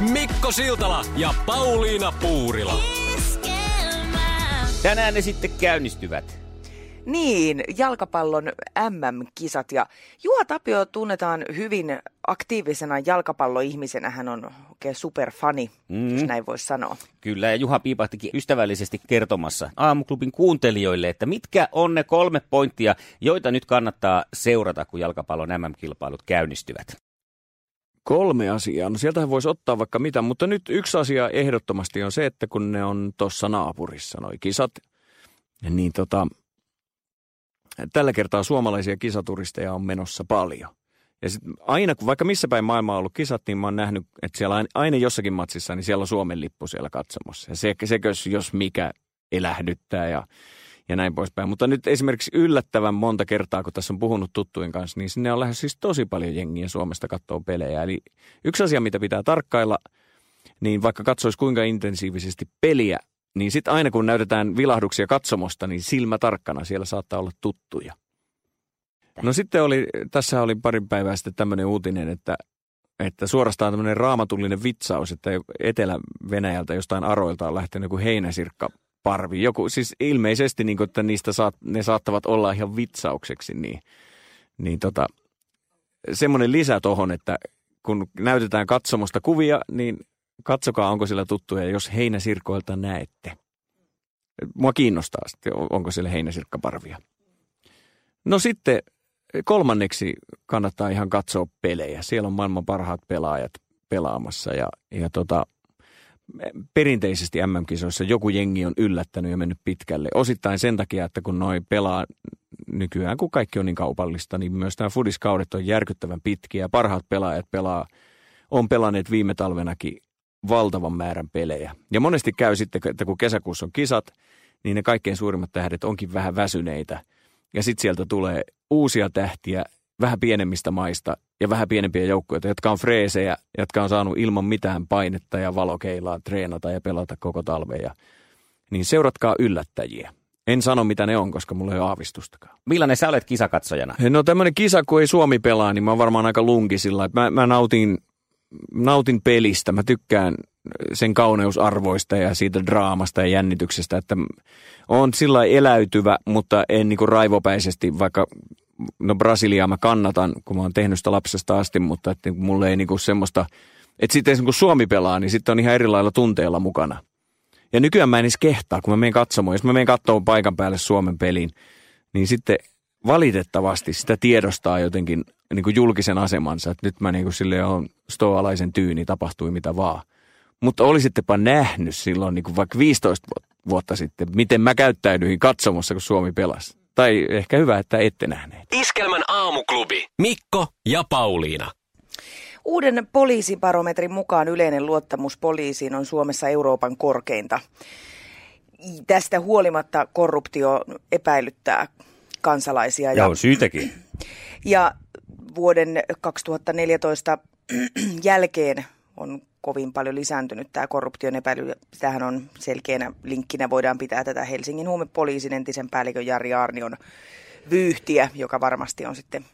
Mikko Siltala ja Pauliina Puurila. Tänään ne sitten käynnistyvät. Niin, jalkapallon MM-kisat ja Juha Tapio tunnetaan hyvin aktiivisena jalkapalloihmisenä. Hän on oikein superfani, mm. jos näin voisi sanoa. Kyllä, ja Juha piipahtikin ystävällisesti kertomassa aamuklubin kuuntelijoille, että mitkä on ne kolme pointtia, joita nyt kannattaa seurata, kun jalkapallon MM-kilpailut käynnistyvät. Kolme asiaa. No sieltähän voisi ottaa vaikka mitä, mutta nyt yksi asia ehdottomasti on se, että kun ne on tuossa naapurissa, noi kisat, niin tota, tällä kertaa suomalaisia kisaturisteja on menossa paljon. Ja sit aina, kun vaikka missä päin maailmaa on ollut kisat, niin mä oon nähnyt, että siellä on aina jossakin matsissa, niin siellä on Suomen lippu siellä katsomossa. Ja se, se jos mikä elähdyttää ja, ja näin poispäin. Mutta nyt esimerkiksi yllättävän monta kertaa, kun tässä on puhunut tuttujen kanssa, niin sinne on lähes siis tosi paljon jengiä Suomesta katsoa pelejä. Eli yksi asia, mitä pitää tarkkailla, niin vaikka katsoisi kuinka intensiivisesti peliä, niin sitten aina kun näytetään vilahduksia katsomosta, niin silmä tarkkana siellä saattaa olla tuttuja. No sitten oli, tässä oli parin päivää sitten tämmöinen uutinen, että, että suorastaan tämmöinen raamatullinen vitsaus, että Etelä-Venäjältä jostain aroilta on lähtenyt joku heinäsirkka parvi. Joku, siis ilmeisesti, niin kuin, että niistä saat, ne saattavat olla ihan vitsaukseksi, niin, niin tota, semmoinen lisä tohon, että kun näytetään katsomosta kuvia, niin katsokaa, onko sillä tuttuja, jos heinäsirkoilta näette. Mua kiinnostaa onko siellä heinäsirkkaparvia. No sitten kolmanneksi kannattaa ihan katsoa pelejä. Siellä on maailman parhaat pelaajat pelaamassa ja, ja tota, perinteisesti MM-kisoissa joku jengi on yllättänyt ja mennyt pitkälle. Osittain sen takia, että kun noi pelaa nykyään, kun kaikki on niin kaupallista, niin myös nämä fudiskaudet on järkyttävän pitkiä. Parhaat pelaajat pelaa, on pelanneet viime talvenakin valtavan määrän pelejä. Ja monesti käy sitten, että kun kesäkuussa on kisat, niin ne kaikkein suurimmat tähdet onkin vähän väsyneitä. Ja sitten sieltä tulee uusia tähtiä vähän pienemmistä maista ja vähän pienempiä joukkoja, jotka on freesejä, jotka on saanut ilman mitään painetta ja valokeilaa treenata ja pelata koko talven. Ja, niin seuratkaa yllättäjiä. En sano, mitä ne on, koska mulla ei ole aavistustakaan. Millainen sä olet kisakatsojana? No tämmöinen kisa, kun ei Suomi pelaa, niin mä oon varmaan aika lunkisilla. Mä, mä nautin nautin pelistä. Mä tykkään sen kauneusarvoista ja siitä draamasta ja jännityksestä, että on sillä eläytyvä, mutta en niin raivopäisesti, vaikka no Brasiliaa mä kannatan, kun mä oon tehnyt sitä lapsesta asti, mutta että mulle ei niin semmoista, että sitten kun Suomi pelaa, niin sitten on ihan eri lailla tunteella mukana. Ja nykyään mä en edes kehtaa, kun mä menen katsomaan, jos mä menen katsomaan paikan päälle Suomen pelin, niin sitten valitettavasti sitä tiedostaa jotenkin niin kuin julkisen asemansa, että nyt mä niin kuin sille on stoalaisen tyyni, tapahtui mitä vaan. Mutta olisittepa nähnyt silloin niin kuin vaikka 15 vuotta sitten, miten mä käyttäydyin katsomossa, kun Suomi pelasi. Tai ehkä hyvä, että ette nähneet. Iskelmän aamuklubi. Mikko ja Pauliina. Uuden poliisibarometrin mukaan yleinen luottamus poliisiin on Suomessa Euroopan korkeinta. Tästä huolimatta korruptio epäilyttää kansalaisia. Ja, ja on syytäkin. Ja vuoden 2014 jälkeen on kovin paljon lisääntynyt tämä korruption epäily. Tähän on selkeänä linkkinä, voidaan pitää tätä Helsingin huumepoliisin entisen päällikön Jari Arnion vyyhtiä, joka varmasti on sitten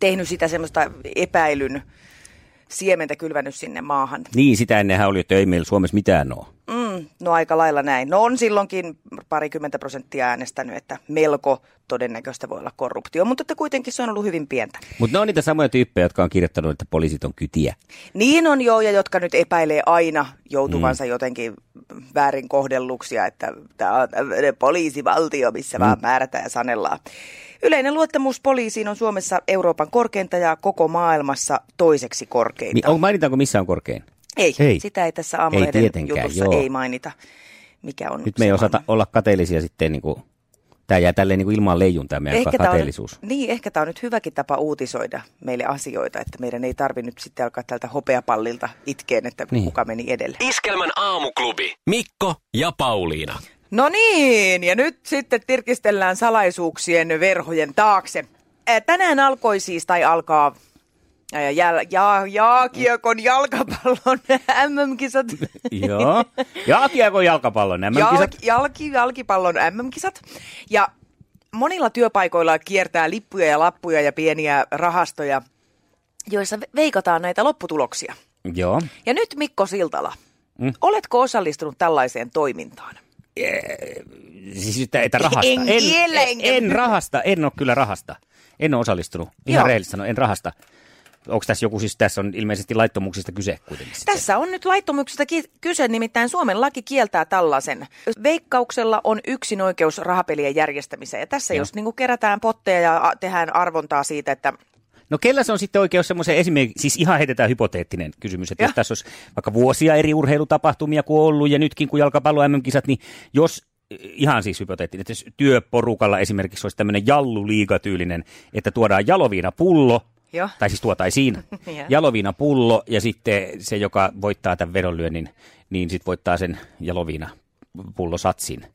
tehnyt sitä semmoista epäilyn siementä kylvänyt sinne maahan. Niin, sitä ennenhän oli, että ei meillä Suomessa mitään ole. Mm, no aika lailla näin. No on silloinkin parikymmentä prosenttia äänestänyt, että melko todennäköistä voi olla korruptio, mutta että kuitenkin se on ollut hyvin pientä. Mutta ne on niitä samoja tyyppejä, jotka on kirjoittanut, että poliisit on kytiä. Niin on joo, ja jotka nyt epäilee aina joutuvansa mm. jotenkin väärin kohdelluksia, että tämä on poliisivaltio, missä mm. vaan määrätään ja sanellaan. Yleinen luottamus poliisiin on Suomessa Euroopan korkeinta ja koko maailmassa toiseksi korkeinta. Niin, on, mainitaanko missä on korkein? Ei, ei. sitä ei tässä aamuiden jutussa joo. ei mainita. Mikä on Nyt me ei osata olla kateellisia sitten niin kuin Tämä jää tälleen niin kuin ilmaan leijun tämä meidän Ehkä tämä on, kateellisuus. niin, ehkä tämä on nyt hyväkin tapa uutisoida meille asioita, että meidän ei tarvi nyt sitten alkaa tältä hopeapallilta itkeen, että Niin. kuka meni edelle. Iskelmän aamuklubi. Mikko ja Pauliina. No niin, ja nyt sitten tirkistellään salaisuuksien verhojen taakse. Ää, Tänään alkoi siis, tai alkaa jäl, ja, jaakiekon jalkapallon MM-kisat. Joo. Ja kiekon jalkapallon nämä Jalk, jalki, jalkipallon MM-kisat. Ja monilla työpaikoilla kiertää lippuja ja lappuja ja pieniä rahastoja, joissa ve- veikataan näitä lopputuloksia. Joo. Ja nyt Mikko Siltala, Mm. oletko osallistunut tällaiseen toimintaan? Siis että, että rahasta. En kiellä, en, enkä- en, rahasta, en ole kyllä rahasta. En ole osallistunut. Ihan rehellisesti sanoen, en rahasta. Onko tässä joku, siis tässä on ilmeisesti laittomuuksista kyse kuitenkin. sitten. Tässä on nyt laittomuuksista ki- kyse, nimittäin Suomen laki kieltää tällaisen. Veikkauksella on yksin oikeus rahapelien järjestämiseen. Ja tässä Joo. jos niin kerätään potteja ja tehdään arvontaa siitä, että No kellä se on sitten oikeus semmoisen esimerkiksi, siis ihan heitetään hypoteettinen kysymys, että jos Jah. tässä olisi vaikka vuosia eri urheilutapahtumia kuin ollut ja nytkin kun jalkapallo MM-kisat, niin jos ihan siis hypoteettinen, että jos työporukalla esimerkiksi olisi tämmöinen jalluliigatyylinen, että tuodaan jaloviina pullo, Joo. tai siis tuotaisiin jaloviina pullo ja sitten se, joka voittaa tämän vedonlyönnin, niin sitten voittaa sen jaloviina pullosatsin.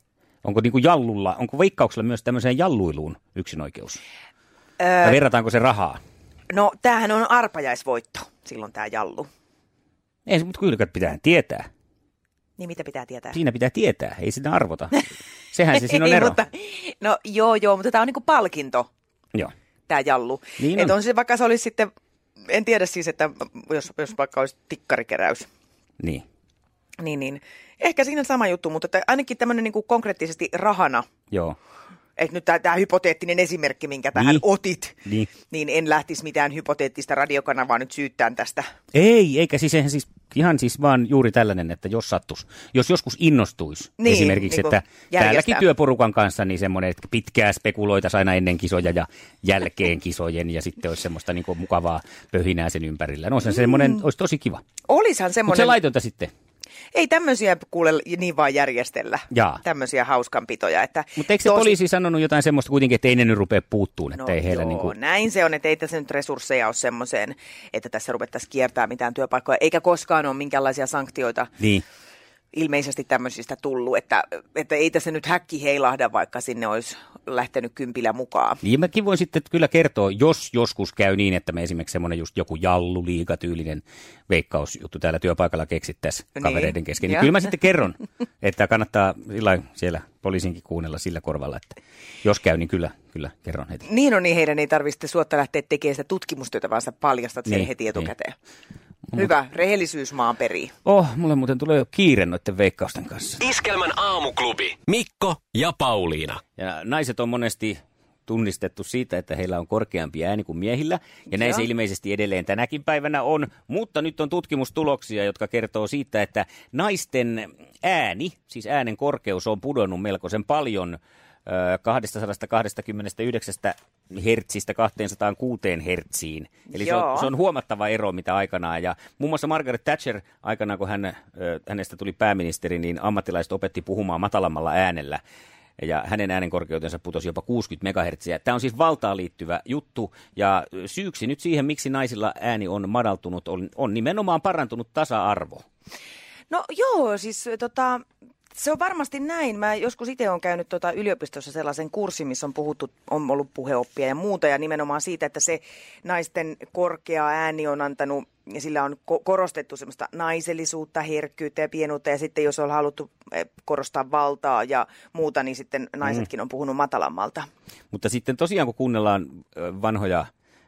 Onko niin kuin jallulla, onko veikkauksella myös tämmöiseen jalluiluun yksinoikeus? Vai verrataanko se rahaa? no tämähän on arpajaisvoitto, silloin tämä jallu. Ei, mutta kyllä pitää tietää. Niin mitä pitää tietää? Siinä pitää tietää, ei sitä arvota. Sehän se siinä on ero. mutta, no joo, joo, mutta tämä on niinku palkinto, Joo. Tämä jallu. Niin Et on. on se, vaikka se olisi sitten, en tiedä siis, että jos, jos vaikka olisi tikkarikeräys, Niin. niin, niin ehkä siinä on sama juttu, mutta että ainakin tämmöinen niinku konkreettisesti rahana, Joo. Että nyt tämä hypoteettinen esimerkki, minkä tähän Niin. otit, Niin. niin en lähtisi mitään hypoteettista radiokanavaa nyt syyttämään tästä. Ei, eikä siis, eihän siis ihan siis vaan juuri tällainen, että jos sattus, jos joskus innostuisi Niin, esimerkiksi, niin että järjestää. täälläkin työporukan kanssa niin semmoinen, että pitkää spekuloita aina ennen kisoja ja jälkeen kisojen ja sitten olisi semmoista niin mukavaa pöhinää sen ympärillä. No se semmoinen, olisi tosi kiva. Olishan Mutta se semmoinen, laitonta sitten. Ei tämmöisiä kuule niin vaan järjestellä, Jaa. tämmöisiä hauskanpitoja. Että Mutta eikö se tosi- poliisi sanonut jotain semmoista kuitenkin, että ei ne nyt rupea puuttuun, että No ei heillä joo, niin kuin... näin se on, että ei tässä nyt resursseja ole semmoiseen, että tässä ruvettaisiin kiertämään mitään työpaikkoja, eikä koskaan ole minkäänlaisia sanktioita Niin. Ilmeisesti tämmöisistä tullut, että, että ei tässä nyt häkki heilahda, vaikka sinne olisi lähtenyt kympillä mukaan. Niin mäkin voin sitten kyllä kertoa, jos joskus käy niin, että me esimerkiksi semmoinen just joku jallu liigatyylinen veikkausjuttu täällä työpaikalla keksittäisiin Niin, kavereiden kesken. Niin joo. kyllä mä sitten kerron, että kannattaa siellä poliisinkin kuunnella sillä korvalla, että jos käy, niin kyllä, kyllä kerron heti. Niin on, niin heidän ei tarvitse suotta lähteä tekemään sitä tutkimustyötä, vaan sä paljastat sen Niin, niin, heti niin. Hyvä, rehellisyys maan perii. Oh, mulle muuten tulee jo kiire noiden veikkausten kanssa. Iskelmän aamuklubi. Mikko ja Pauliina. Ja naiset on monesti tunnistettu siitä, että heillä on korkeampi ääni kuin miehillä, ja näin Joo. se ilmeisesti edelleen tänäkin päivänä on, mutta nyt on tutkimustuloksia, jotka kertoo siitä, että naisten ääni, siis äänen korkeus on pudonnut melkoisen paljon 229 hertsistä 206 hertsiin. Eli se on, se on huomattava ero, mitä aikanaan. Ja muun muassa Margaret Thatcher aikanaan, kun hän, hänestä tuli pääministeri, niin ammattilaiset opetti puhumaan matalammalla äänellä. Ja hänen äänenkorkeutensa putosi jopa 60 MHz. Tämä on siis valtaan liittyvä juttu. Ja syyksi nyt siihen, miksi naisilla ääni on madaltunut, on, on nimenomaan parantunut tasa-arvo. No joo, siis tota, se on varmasti näin. Mä joskus itse olen käynyt tota yliopistossa sellaisen kurssin, missä on puhuttu, on ollut puheoppia ja muuta, ja nimenomaan siitä, että se naisten korkea ääni on antanut, ja sillä on ko- korostettu semmoista naisellisuutta, herkkyyttä ja pienuutta, ja sitten jos on haluttu eh, korostaa valtaa ja muuta, niin sitten naisetkin on puhunut matalammalta. Mutta sitten tosiaan, kun kuunnellaan ö, vanhoja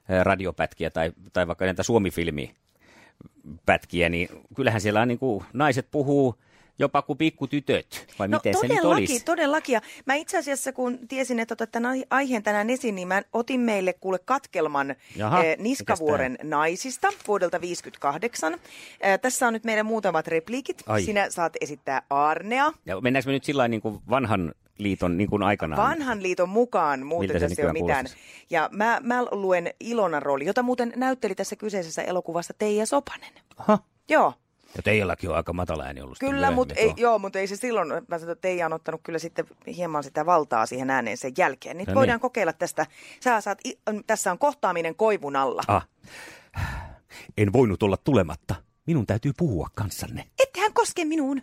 ö, radiopätkiä tai, tai vaikka näitä suomifilmipätkiä, niin kyllähän siellä on niin kuin, naiset puhuu jopa kuin pikkutytöt, vai No miten se nyt todellakin, olisi? todellakin. Ja mä itse asiassa, kun tiesin, että otat tämän ai- aiheen tänään esiin, niin mä otin meille kuule katkelman Jaha, eh, Niskavuoren naisista vuodelta 58. Eh, tässä on nyt meidän muutamat repliikit. Ai. Sinä saat esittää Arnea. Ja mennäänkö me nyt sillä niin kuin vanhan liiton niin kuin aikanaan? Vanhan liiton mukaan, muuten tässä ei ole mitään. kuulostaisi? Ja mä, mä luen Ilonan rooli, jota muuten näytteli tässä kyseisessä elokuvassa Teija Sopanen. Aha. Joo. Ja Teijallakin on aika matala ääni ollut. Kyllä, mutta ei, joo, mutta ei se silloin, mä sanoin, että Teija on ottanut kyllä sitten hieman sitä valtaa siihen ääneen sen jälkeen. Nyt No voidaan niin. kokeilla tästä. Sä saat, tässä on kohtaaminen koivun alla. Ah. En voinut olla tulematta. Minun täytyy puhua kanssanne. Ettehän koske minuun.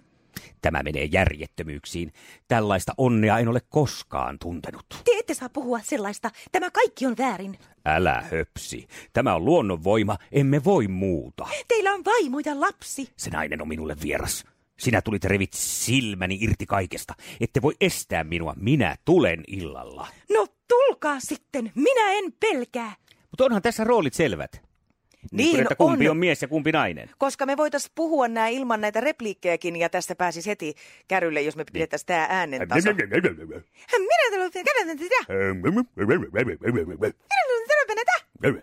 Tämä menee järjettömyyksiin. Tällaista onnea en ole koskaan tuntenut. Te ette saa puhua sellaista. Tämä kaikki on väärin. Älä höpsi. Tämä on luonnonvoima, emme voi muuta. Teillä on vaimo ja lapsi. Se nainen on minulle vieras. Sinä tulit revit silmäni irti kaikesta. Ette voi estää minua. Minä tulen illalla. No tulkaa sitten. Minä en pelkää. Mutta onhan tässä roolit selvät. Niin kuin, että kumpi on. on mies ja kumpi nainen. Koska me voitaisiin puhua nämä ilman näitä repliikkejäkin ja tästä pääsisi heti kärrylle, jos me pidettäisiin tämä äänen taso. Minä käden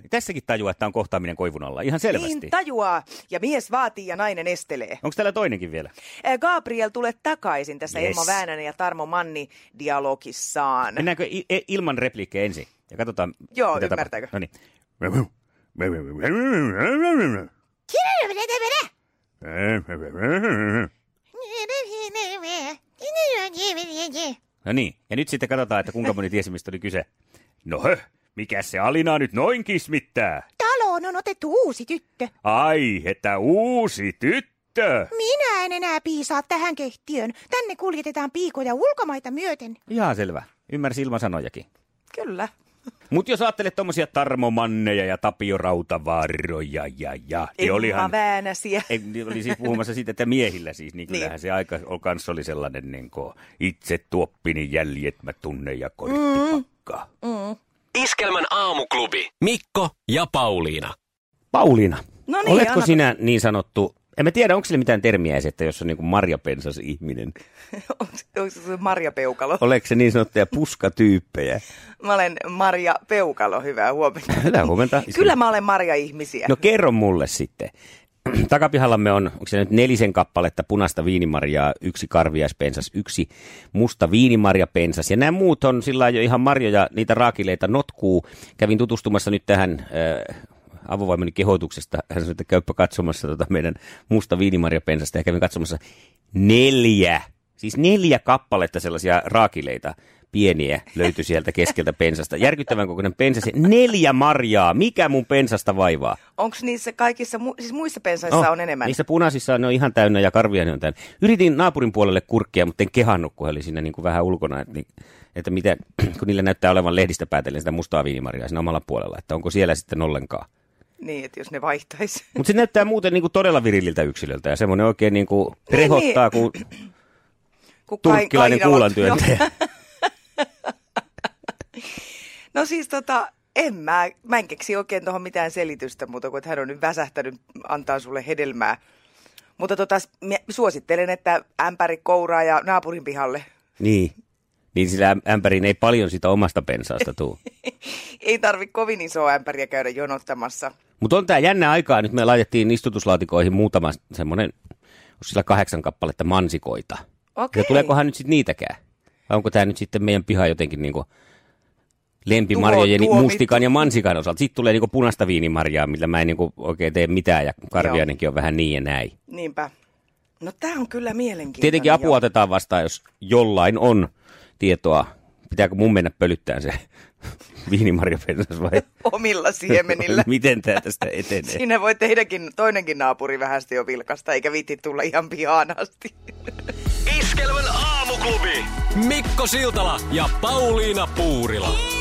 Tässäkin tajua, että on kohtaaminen koivun alla. Ihan selvästi. Niin tajuaa, ja mies vaatii ja nainen estelee. Onko täällä toinenkin vielä? Ää, Gabriel, tule takaisin tässä Yes. Elma Väänänen ja Tarmo Manni dialogissaan. Mennäänkö e- ilman repliikkejä ensin? Ja katsotaan, Joo, mitä ymmärtääkö? tapahtuu. No niin. No niin, ja nyt sitten katsotaan, että kuinka moni tiesi, mistä oli kyse. No höh, mikä se Alina nyt noin kismittää? Taloon on otettu uusi tyttö. Ai, että uusi tyttö! Minä en enää piisaa tähän kehtiöön. Tänne kuljetetaan piikoja ulkomaita myöten. Ihan selvä. Ymmärsi ilman sanojakin. Kyllä. Mutta jos ajattelet tommosia Tarmo Manneja ja Tapio Rautavaaroja ja ja, niin olihan... Väänäsiä. Ei, oli siis puhumassa siitä, että miehillä siis, niin kyllähän Niin. se aika ol- kans oli sellainen niin kuin, itse tuoppini jäljet mä tunnen ja korttipakka. Mm. Iskelmän aamuklubi. Mikko ja Pauliina. Pauliina, No niin, oletko anna- sinä niin sanottu, en mä tiedä, onko sille mitään termiä edes, että jos on niin marjapensas ihminen, Onko se Marja Peukalo? oletko se niin sanottuja puskatyyppejä? Mä olen Marja Peukalo, hyvää huomenta. Hyvää huomenta. Kyllä mä olen Marja-ihmisiä. No kerro mulle sitten. Takapihallamme on, onko se nyt nelisen kappaletta punaista viinimarjaa, yksi karviaispensas, yksi musta viinimarjapensas. Ja nämä muut on sillä jo ihan marjoja, niitä raakileita notkuu. Kävin tutustumassa nyt tähän äh, avovaimoni kehotuksesta. Hän sanoi, että käyppä katsomassa tota meidän musta viinimarjapensasta. Ja kävin katsomassa neljä, siis neljä kappaletta sellaisia raakileita pieniä löytyi sieltä keskeltä pensasta. Järkyttävän kokoinen pensas. Neljä marjaa. Mikä mun pensasta vaivaa? Onko niissä kaikissa, mu- siis muissa pensaissa on enemmän? Niissä punaisissa ne on ihan täynnä ja karviani on täynnä. Yritin naapurin puolelle kurkkia, mutta en kehannut, kun he oli siinä niin kuin vähän ulkona. Että, niin, että mitä, kun niillä näyttää olevan lehdistä päätellen sitä mustaa viinimarjaa siinä omalla puolella. Että onko siellä sitten ollenkaan. Niin, että jos ne vaihtaisi. Mutta se näyttää muuten niin kuin todella virilliltä yksilöltä. Ja semmoinen oikein niin kuin rehottaa, niin. kuin Kun turkkilainen kuulantyöntäjä. No siis tota, en mä, mä en keksi oikein tuohon mitään selitystä muuta kuin, että hän on nyt väsähtänyt antaa sulle hedelmää. Mutta tota, suosittelen, että ämpäri kouraa ja naapurin pihalle. Niin. Niin sillä äm- ämpäriin ei paljon sitä omasta pensaasta tuu. Ei tarvi kovin isoa ämpäriä käydä jonottamassa. Mutta on tämä jännä aikaa. Nyt me laitettiin istutuslaatikoihin muutama semmoinen, onko sillä kahdeksan kappaletta mansikoita. Okei. Ja tuleekohan nyt sitten niitäkään? Vai onko tämä nyt sitten meidän piha jotenkin niinku lempimarjojen, Tuo- tuomittu. mustikan ja mansikan osalta? Sitten tulee niinku punaista viinimarjaa, millä mä en niinku oikein tee mitään ja karviainenkin on vähän niin ja näin. Niinpä. No tää on kyllä mielenkiintoinen. Tietenkin apua joo. otetaan vastaan, jos jollain on tietoa. Pitääkö mun mennä pölyttämään se viinimarjapensas vai Omilla siemenillä. miten tämä tästä etenee? Siinä voi tehdäkin toinenkin naapuri vähän jo vilkasta, eikä viitti tulla ihan pihaan asti. Iskelmän aamuklubi. Mikko Siltala ja Pauliina Puurila.